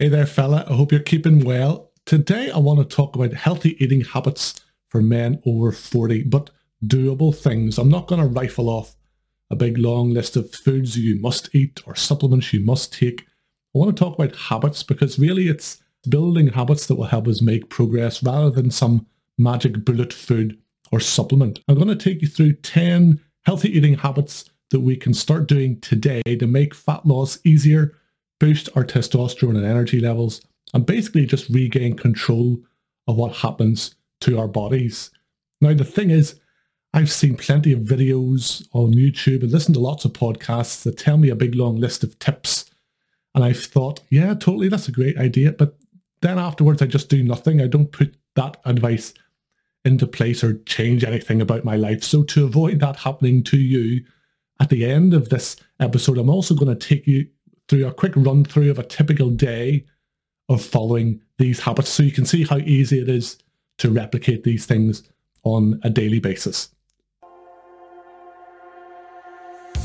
Hey there, fella. I hope you're keeping well. Today, I want to talk about healthy eating habits for men over 40, but doable things. I'm not going to rifle off a big long list of foods you must eat or supplements you must take. I want to talk about habits because really it's building habits that will help us make progress rather than some magic bullet food or supplement. I'm going to take you through 10 healthy eating habits that we can start doing today to make fat loss easier, boost our testosterone and energy levels, and basically just regain control of what happens to our bodies. Now, the thing is, I've seen plenty of videos on YouTube and listened to lots of podcasts that tell me a big long list of tips. And I've thought, yeah, totally, that's a great idea. But then afterwards, I just do nothing. I don't put that advice into place or change anything about my life. So to avoid that happening to you, at the end of this episode, I'm also going to take you through a quick run through of a typical day of following these habits so you can see how easy it is to replicate these things on a daily basis.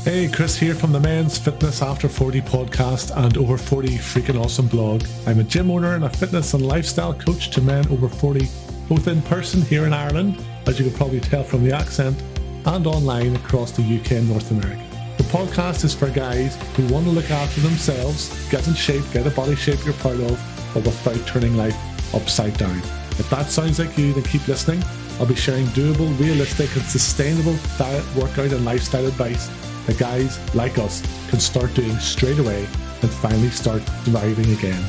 Hey, Chris here from the Men's Fitness After 40 podcast and Over 40 Freaking Awesome blog. I'm a gym owner and a fitness and lifestyle coach to men over 40, both in person here in Ireland, as you can probably tell from the accent, and online across the UK and North America. Podcast is for guys who want to look after themselves, get in shape, get a body shape you're proud of, but without turning life upside down. If that sounds like you, then keep listening. I'll be sharing doable, realistic, and sustainable diet, workout, and lifestyle advice that guys like us can start doing straight away and finally start thriving again.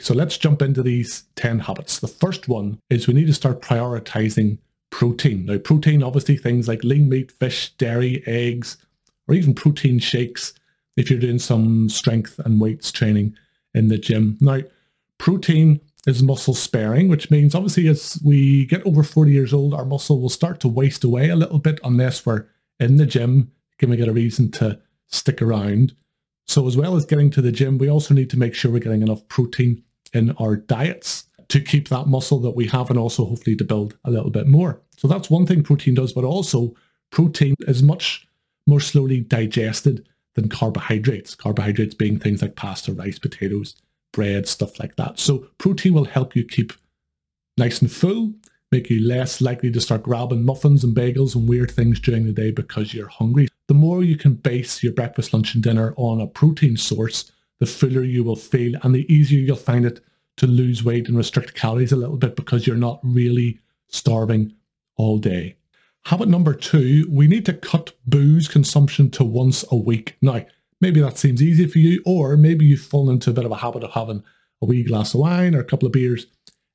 So let's jump into these 10 habits. The first one is we need to start prioritizing protein. Now, protein, obviously, things like lean meat, fish, dairy, eggs, or even protein shakes if you're doing some strength and weights training in the gym. Now, protein is muscle sparing, which means obviously as we get over 40 years old, our muscle will start to waste away a little bit unless we're in the gym, giving it a reason to stick around. So as well as getting to the gym, we also need to make sure we're getting enough protein in our diets to keep that muscle that we have and also hopefully to build a little bit more. So that's one thing protein does, but also protein is much more slowly digested than carbohydrates. Carbohydrates being things like pasta, rice, potatoes, bread, stuff like that. So protein will help you keep nice and full, make you less likely to start grabbing muffins and bagels and weird things during the day because you're hungry. The more you can base your breakfast, lunch and dinner on a protein source, the fuller you will feel and the easier you'll find it to lose weight and restrict calories a little bit because you're not really starving all day. Habit number two, we need to cut booze consumption to once a week. Now, Maybe that seems easy for you, or maybe you've fallen into a bit of a habit of having a wee glass of wine or a couple of beers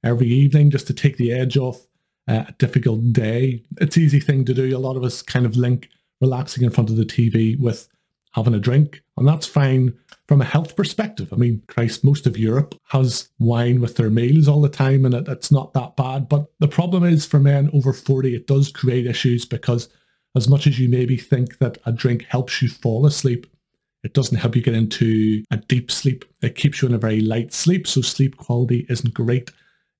every evening just to take the edge off uh, a difficult day. It's easy thing to do. A lot of us kind of link relaxing in front of the TV with having a drink, and that's fine from a health perspective. I mean, Christ, most of Europe has wine with their meals all the time, and it, it's not that bad. But the problem is for men over 40, it does create issues because as much as you maybe think that a drink helps you fall asleep, it doesn't help you get into a deep sleep. It keeps you in a very light sleep. So sleep quality isn't great.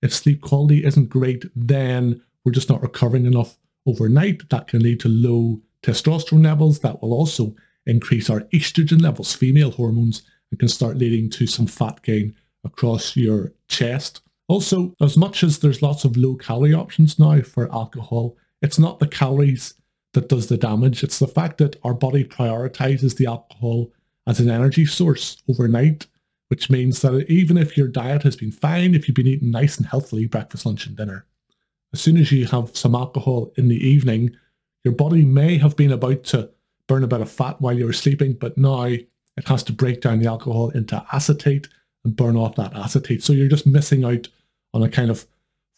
If sleep quality isn't great, then we're just not recovering enough overnight. That can lead to low testosterone levels. That will also increase our estrogen levels, female hormones, and can start leading to some fat gain across your chest. Also, as much as there's lots of low calorie options now for alcohol, it's not the calories that does the damage. It's the fact that our body prioritizes the alcohol as an energy source overnight, which means that even if your diet has been fine, if you've been eating nice and healthily breakfast, lunch, and dinner, as soon as you have some alcohol in the evening, your body may have been about to burn a bit of fat while you were sleeping, but now it has to break down the alcohol into acetate and burn off that acetate. So you're just missing out on a kind of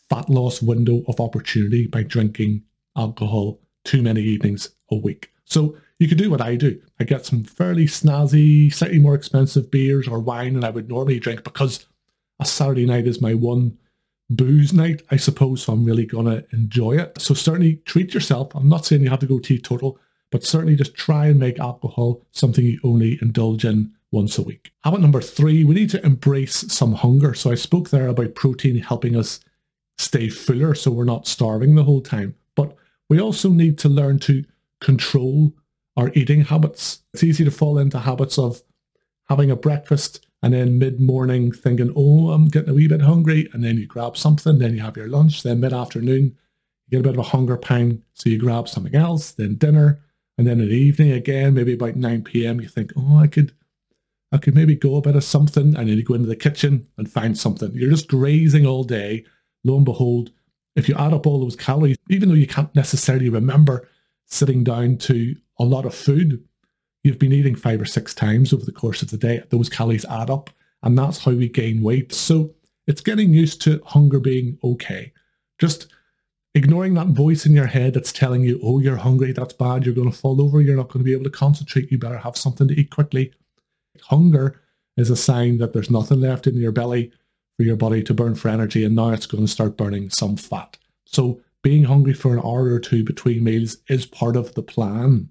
fat loss window of opportunity by drinking alcohol too many evenings a week. So you could do what I do. I get some fairly snazzy, slightly more expensive beers or wine than I would normally drink because a Saturday night is my one booze night, I suppose. So I'm really going to enjoy it. So certainly treat yourself. I'm not saying you have to go teetotal, but certainly just try and make alcohol something you only indulge in once a week. Habit number three, we need to embrace some hunger. So I spoke there about protein helping us stay fuller so we're not starving the whole time. But we also need to learn to control our eating habits. It's easy to fall into habits of having a breakfast and then mid-morning thinking, oh, I'm getting a wee bit hungry. And then you grab something, then you have your lunch, then mid-afternoon, you get a bit of a hunger pang. So you grab something else, then dinner. And then in the evening again, maybe about 9 p.m., you think, oh, I could I could maybe go a bit of something. And then you go into the kitchen and find something. You're just grazing all day. Lo and behold, if you add up all those calories, even though you can't necessarily remember sitting down to a lot of food, you've been eating five or six times over the course of the day. Those calories add up, and that's how we gain weight. So it's getting used to hunger being okay. Just ignoring that voice in your head that's telling you, oh, you're hungry, that's bad, you're going to fall over, you're not going to be able to concentrate, you better have something to eat quickly. Hunger is a sign that there's nothing left in your belly for your body to burn for energy, and now it's going to start burning some fat. So being hungry for an hour or two between meals is part of the plan.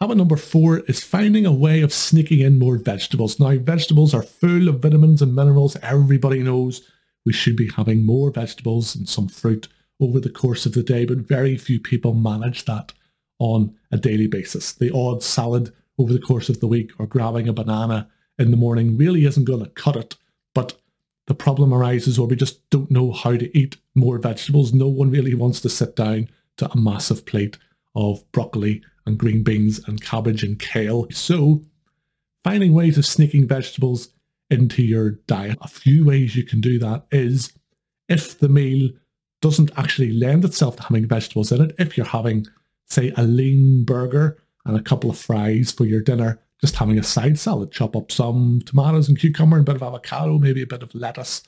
Habit number four is finding a way of sneaking in more vegetables. Now, vegetables are full of vitamins and minerals. Everybody knows we should be having more vegetables and some fruit over the course of the day, but very few people manage that on a daily basis. The odd salad over the course of the week or grabbing a banana in the morning really isn't going to cut it. But the problem arises where we just don't know how to eat more vegetables. No one really wants to sit down to a massive plate of broccoli and green beans and cabbage and kale. So finding ways of sneaking vegetables into your diet. A few ways you can do that is if the meal doesn't actually lend itself to having vegetables in it, if you're having, say, a lean burger and a couple of fries for your dinner, just having a side salad, chop up some tomatoes and cucumber, a bit of avocado, maybe a bit of lettuce.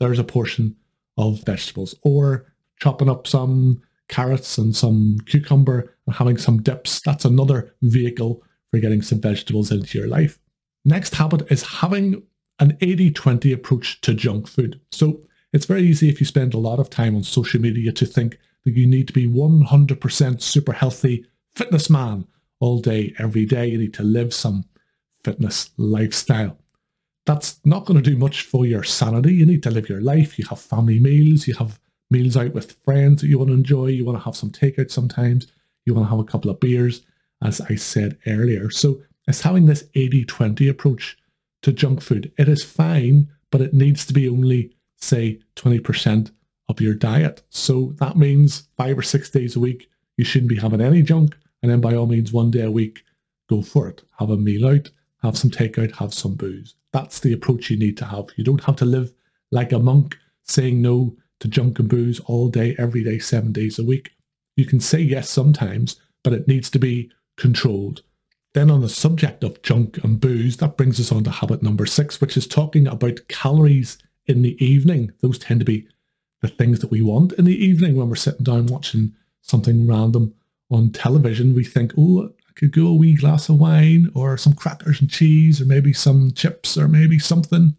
There's a portion of vegetables. Or chopping up some carrots and some cucumber and having some dips. That's another vehicle for getting some vegetables into your life. Next habit is having an 80-20 approach to junk food. So it's very easy if you spend a lot of time on social media to think that you need to be 100% super healthy fitness man all day, every day. You need to live some fitness lifestyle. That's not going to do much for your sanity. You need to live your life. You have family meals. You have meals out with friends that you want to enjoy. You want to have some takeout sometimes. You want to have a couple of beers, as I said earlier. So it's having this 80-20 approach to junk food. It is fine, but it needs to be only, say, 20% of your diet. So that means five or six days a week, you shouldn't be having any junk. And then by all means, one day a week, go for it. Have a meal out, have some takeout, have some booze. That's the approach you need to have. You don't have to live like a monk saying no to junk and booze all day, every day, seven days a week. You can say yes sometimes, but it needs to be controlled. Then on the subject of junk and booze, that brings us on to habit number six, which is talking about calories in the evening. Those tend to be the things that we want in the evening when we're sitting down watching something random on television. We think, oh, I could go a wee glass of wine or some crackers and cheese or maybe some chips or maybe something.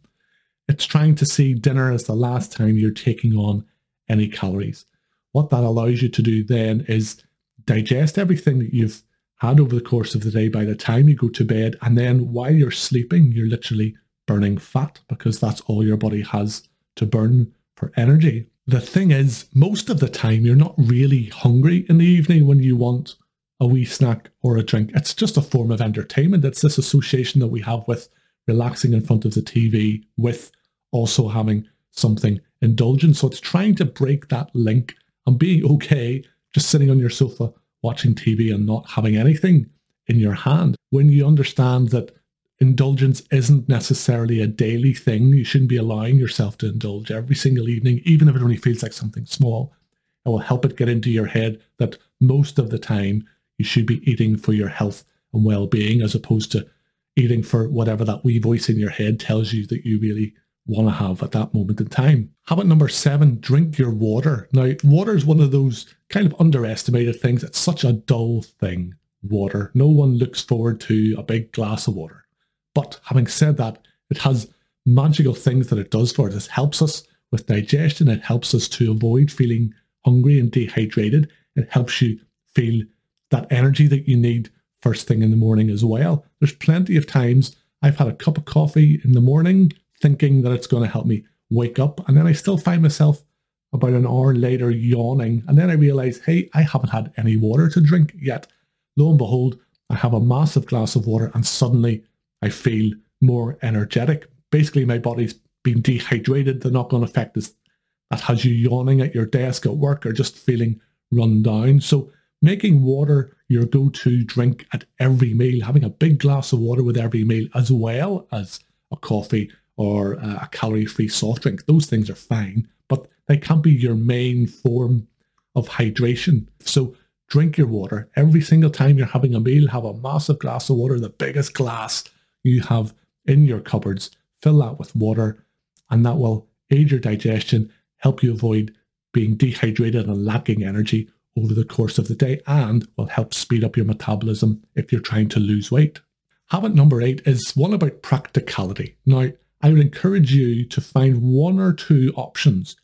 It's trying to see dinner as the last time you're taking on any calories. What that allows you to do then is digest everything that you've had over the course of the day by the time you go to bed. And then while you're sleeping, you're literally burning fat because that's all your body has to burn for energy. The thing is, most of the time, you're not really hungry in the evening when you want a wee snack or a drink. It's just a form of entertainment. It's this association that we have with relaxing in front of the TV with also having something indulgent. So it's trying to break that link and being okay just sitting on your sofa watching TV and not having anything in your hand. When you understand that indulgence isn't necessarily a daily thing, you shouldn't be allowing yourself to indulge every single evening, even if it only feels like something small. It will help it get into your head that most of the time you should be eating for your health and well-being as opposed to eating for whatever that wee voice in your head tells you that you really want to have at that moment in time. Habit number seven, drink your water. Now, water is one of those kind of underestimated things. It's such a dull thing, water. No one looks forward to a big glass of water. But having said that, it has magical things that it does for us. It helps us with digestion. It helps us to avoid feeling hungry and dehydrated. It helps you feel that energy that you need first thing in the morning as well. There's plenty of times I've had a cup of coffee in the morning thinking that it's going to help me wake up. And then I still find myself about an hour later yawning. And then I realize, hey, I haven't had any water to drink yet. Lo and behold, I have a massive glass of water and suddenly I feel more energetic. Basically, my body's been dehydrated. The knock on effect is that has you yawning at your desk at work or just feeling run down. So, making water your go to drink at every meal, having a big glass of water with every meal, as well as a coffee or uh, a calorie free soft drink, those things are fine, but they can't be your main form of hydration. So, drink your water every single time you're having a meal. Have a massive glass of water, the biggest glass you have in your cupboards. Fill that with water, and that will aid your digestion, help you avoid being dehydrated and lacking energy over the course of the day, and will help speed up your metabolism if you're trying to lose weight. Habit number eight is one about practicality. Now, I would encourage you to find one or two options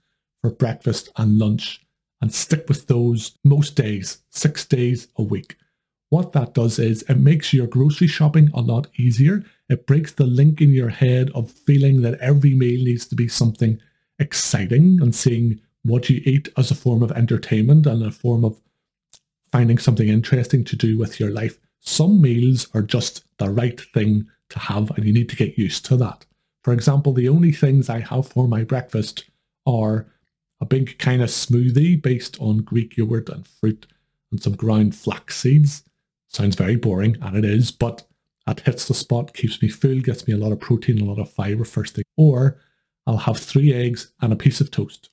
for breakfast and lunch and stick with those most days, six days a week. What that does is it makes your grocery shopping a lot easier. It breaks the link in your head of feeling that every meal needs to be something exciting and seeing what you eat as a form of entertainment and a form of finding something interesting to do with your life. Some meals are just the right thing to have, and you need to get used to that. For example, the only things I have for my breakfast are a big kind of smoothie based on Greek yogurt and fruit and some ground flax seeds. Sounds very boring, and it is, but that hits the spot, keeps me full, gets me a lot of protein, a lot of fiber first thing. Or I'll have three eggs and a piece of toast.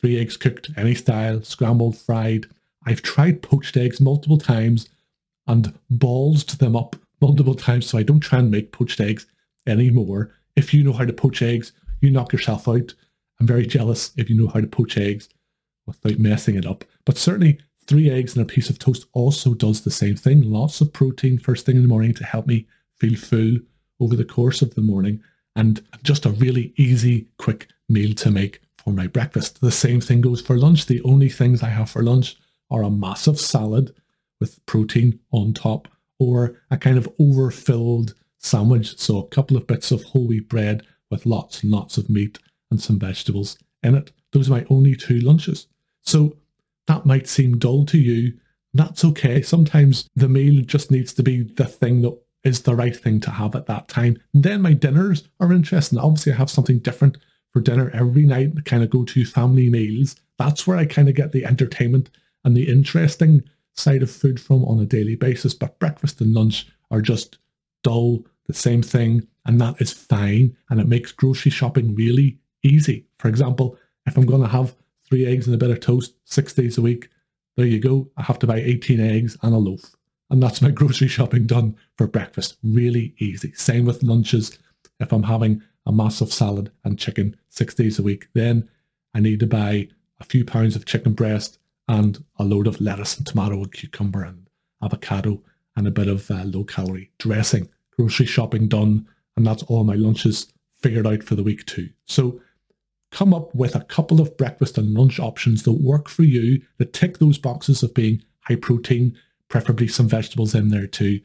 Three eggs cooked, any style, scrambled, fried. I've tried poached eggs multiple times and ballsed them up multiple times, so I don't try and make poached eggs anymore. If you know how to poach eggs, you knock yourself out. I'm very jealous if you know how to poach eggs without messing it up. But certainly, three eggs and a piece of toast also does the same thing. Lots of protein first thing in the morning to help me feel full over the course of the morning. And just a really easy, quick meal to make for my breakfast. The same thing goes for lunch. The only things I have for lunch are a massive salad with protein on top or a kind of overfilled sandwich. So a couple of bits of whole wheat bread with lots and lots of meat and some vegetables in it. Those are my only two lunches. So that might seem dull to you. That's okay. Sometimes the meal just needs to be the thing that is the right thing to have at that time. And then my dinners are interesting. Obviously, I have something different for dinner every night, kind of go to family meals. That's where I kind of get the entertainment and the interesting side of food from on a daily basis. But breakfast and lunch are just dull, the same thing, and that is fine. And it makes grocery shopping really easy. For example, if I'm going to have three eggs and a bit of toast six days a week, there you go. I have to buy 18 eggs and a loaf. And that's my grocery shopping done for breakfast. Really easy. Same with lunches. If I'm having a massive salad and chicken six days a week, then I need to buy a few pounds of chicken breast and a load of lettuce and tomato and cucumber and avocado and a bit of uh, low calorie dressing. Grocery shopping done, and that's all my lunches figured out for the week too. So come up with a couple of breakfast and lunch options that work for you that tick those boxes of being high protein, preferably some vegetables in there too.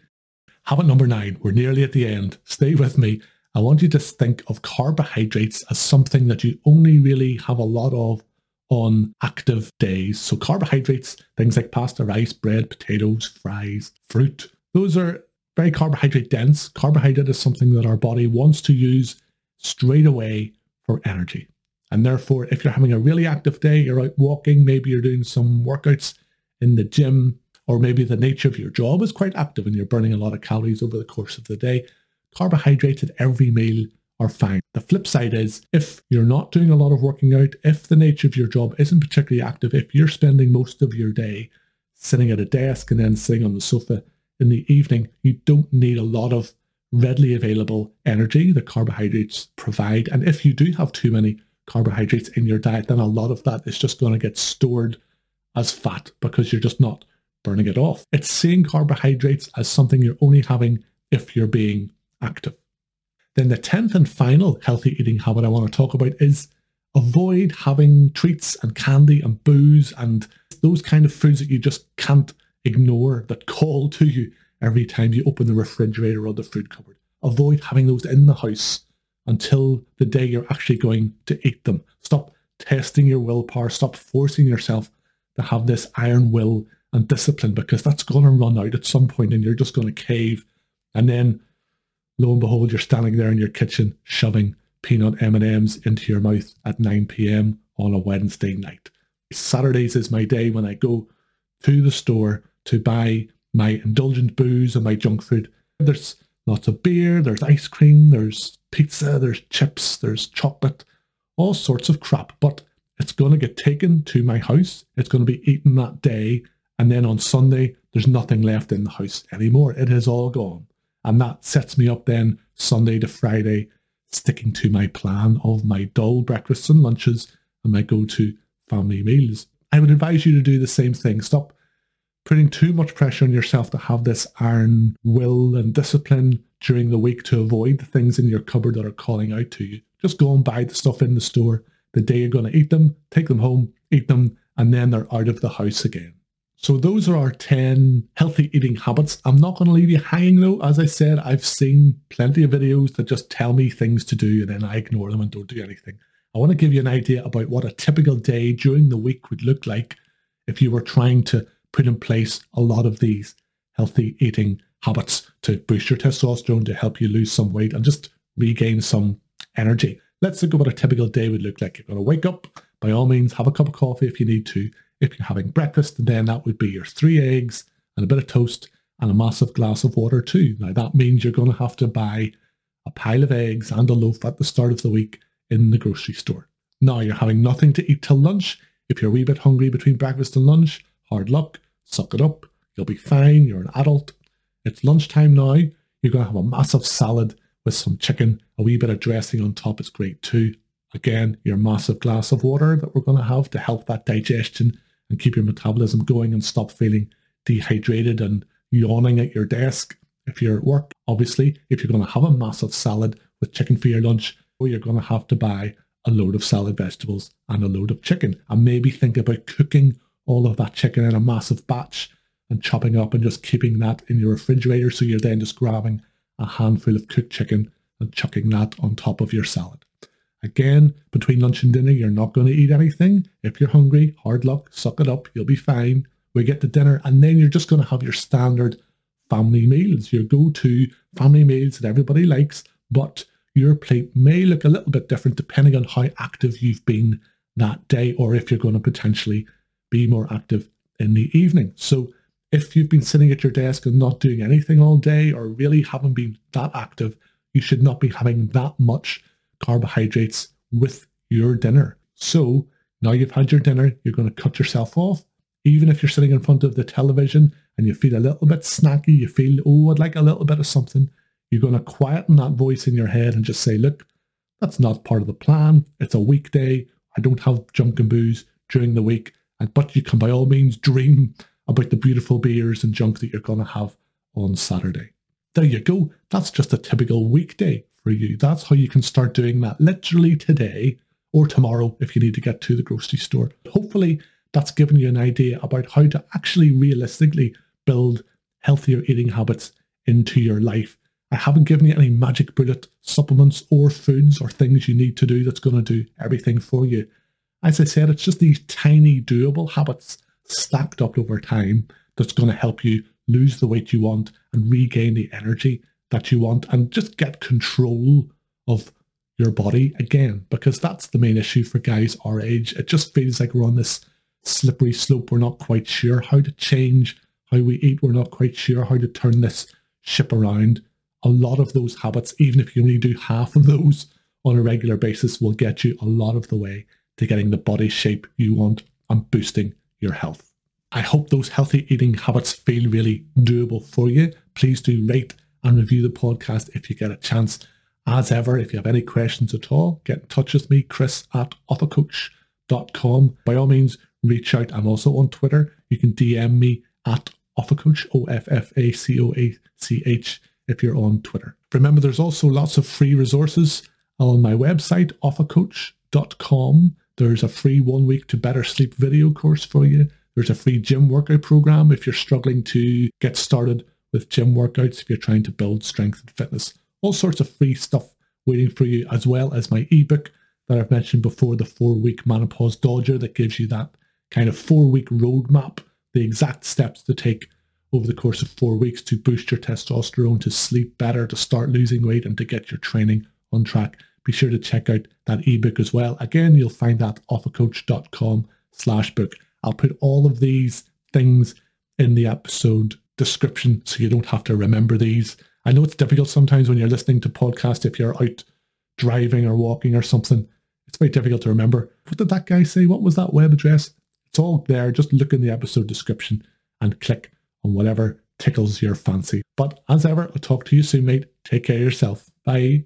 Habit number nine, we're nearly at the end. Stay with me. I want you to think of carbohydrates as something that you only really have a lot of on active days. So carbohydrates, things like pasta, rice, bread, potatoes, fries, fruit, those are very carbohydrate dense. Carbohydrate is something that our body wants to use straight away for energy. And therefore, if you're having a really active day, you're out walking, maybe you're doing some workouts in the gym, or maybe the nature of your job is quite active and you're burning a lot of calories over the course of the day, carbohydrates at every meal are fine. The flip side is if you're not doing a lot of working out, if the nature of your job isn't particularly active, if you're spending most of your day sitting at a desk and then sitting on the sofa in the evening, you don't need a lot of readily available energy that carbohydrates provide. And if you do have too many carbohydrates in your diet, then a lot of that is just going to get stored as fat because you're just not burning it off. It's seeing carbohydrates as something you're only having if you're being active. Then the 10th and final healthy eating habit I want to talk about is avoid having treats and candy and booze and those kind of foods that you just can't ignore that call to you every time you open the refrigerator or the food cupboard. Avoid having those in the house until the day you're actually going to eat them. Stop testing your willpower. Stop forcing yourself to have this iron will and discipline because that's going to run out at some point and you're just going to cave. And then lo and behold, you're standing there in your kitchen shoving peanut M&Ms into your mouth at 9 p.m. on a Wednesday night. Saturdays is my day when I go to the store to buy my indulgent booze and my junk food. There's lots of beer, there's ice cream, there's pizza, there's chips, there's chocolate, all sorts of crap. But it's going to get taken to my house. It's going to be eaten that day. And then on Sunday, there's nothing left in the house anymore. It is all gone. And that sets me up then Sunday to Friday, sticking to my plan of my dull breakfasts and lunches and my go to family meals. I would advise you to do the same thing. Stop putting too much pressure on yourself to have this iron will and discipline during the week to avoid the things in your cupboard that are calling out to you. Just go and buy the stuff in the store the day you're going to eat them, take them home, eat them, and then they're out of the house again. So those are our 10 healthy eating habits. I'm not going to leave you hanging though. As I said, I've seen plenty of videos that just tell me things to do and then I ignore them and don't do anything. I want to give you an idea about what a typical day during the week would look like if you were trying to put in place a lot of these healthy eating habits to boost your testosterone, to help you lose some weight and just regain some energy. Let's look at what a typical day would look like. You're going to wake up, by all means, have a cup of coffee if you need to. If you're having breakfast, then that would be your three eggs and a bit of toast and a massive glass of water too. Now that means you're going to have to buy a pile of eggs and a loaf at the start of the week in the grocery store. Now you're having nothing to eat till lunch. If you're a wee bit hungry between breakfast and lunch, hard luck, suck it up. You'll be fine. You're an adult. It's lunchtime now. You're going to have a massive salad with some chicken, a wee bit of dressing on top is great too. Again, your massive glass of water that we're going to have to help that digestion and keep your metabolism going and stop feeling dehydrated and yawning at your desk if you're at work. Obviously, if you're going to have a massive salad with chicken for your lunch, you're going to have to buy a load of salad vegetables and a load of chicken and maybe think about cooking all of that chicken in a massive batch and chopping up and just keeping that in your refrigerator so you're then just grabbing a handful of cooked chicken and chucking that on top of your salad. Again, between lunch and dinner, you're not going to eat anything. If you're hungry, hard luck, suck it up, you'll be fine. We get to dinner, and then you're just going to have your standard family meals, your go to family meals that everybody likes, but your plate may look a little bit different depending on how active you've been that day or if you're going to potentially be more active in the evening. So if you've been sitting at your desk and not doing anything all day or really haven't been that active, you should not be having that much carbohydrates with your dinner. So now you've had your dinner, you're going to cut yourself off. Even if you're sitting in front of the television and you feel a little bit snacky, you feel, oh, I'd like a little bit of something, you're going to quieten that voice in your head and just say, look, that's not part of the plan. It's a weekday. I don't have junk and booze during the week. But you can by all means dream about the beautiful beers and junk that you're going to have on Saturday. There you go. That's just a typical weekday for you. That's how you can start doing that literally today or tomorrow if you need to get to the grocery store. Hopefully, that's given you an idea about how to actually realistically build healthier eating habits into your life. I haven't given you any magic bullet supplements or foods or things you need to do that's going to do everything for you. As I said, it's just these tiny doable habits stacked up over time that's going to help you lose the weight you want and regain the energy that you want and just get control of your body again because that's the main issue for guys our age. It just feels like we're on this slippery slope. We're not quite sure how to change how we eat. We're not quite sure how to turn this ship around. A lot of those habits even if you only do half of those on a regular basis will get you a lot of the way to getting the body shape you want and boosting your health. I hope those healthy eating habits feel really doable for you. Please do rate and review the podcast if you get a chance. As ever, if you have any questions at all, get in touch with me, chris at offacoach.com. By all means, reach out. I'm also on Twitter. You can DM me at offacoach, O-F-F-A-C-O-A-C-H, if you're on Twitter. Remember, there's also lots of free resources on my website, offacoach.com. There's a free one week to better sleep video course for you. There's a free gym workout program if you're struggling to get started with gym workouts, if you're trying to build strength and fitness. All sorts of free stuff waiting for you, as well as my ebook that I've mentioned before, the four week manopause dodger that gives you that kind of four week roadmap the exact steps to take over the course of four weeks to boost your testosterone, to sleep better, to start losing weight, and to get your training on track. Be sure to check out that ebook as well. Again, you'll find that offacoach.com slash book. I'll put all of these things in the episode description so you don't have to remember these. I know it's difficult sometimes when you're listening to podcasts if you're out driving or walking or something. It's very difficult to remember. What did that guy say? What was that web address? It's all there. Just look in the episode description and click on whatever tickles your fancy. But as ever, I'll talk to you soon, mate. Take care of yourself. Bye.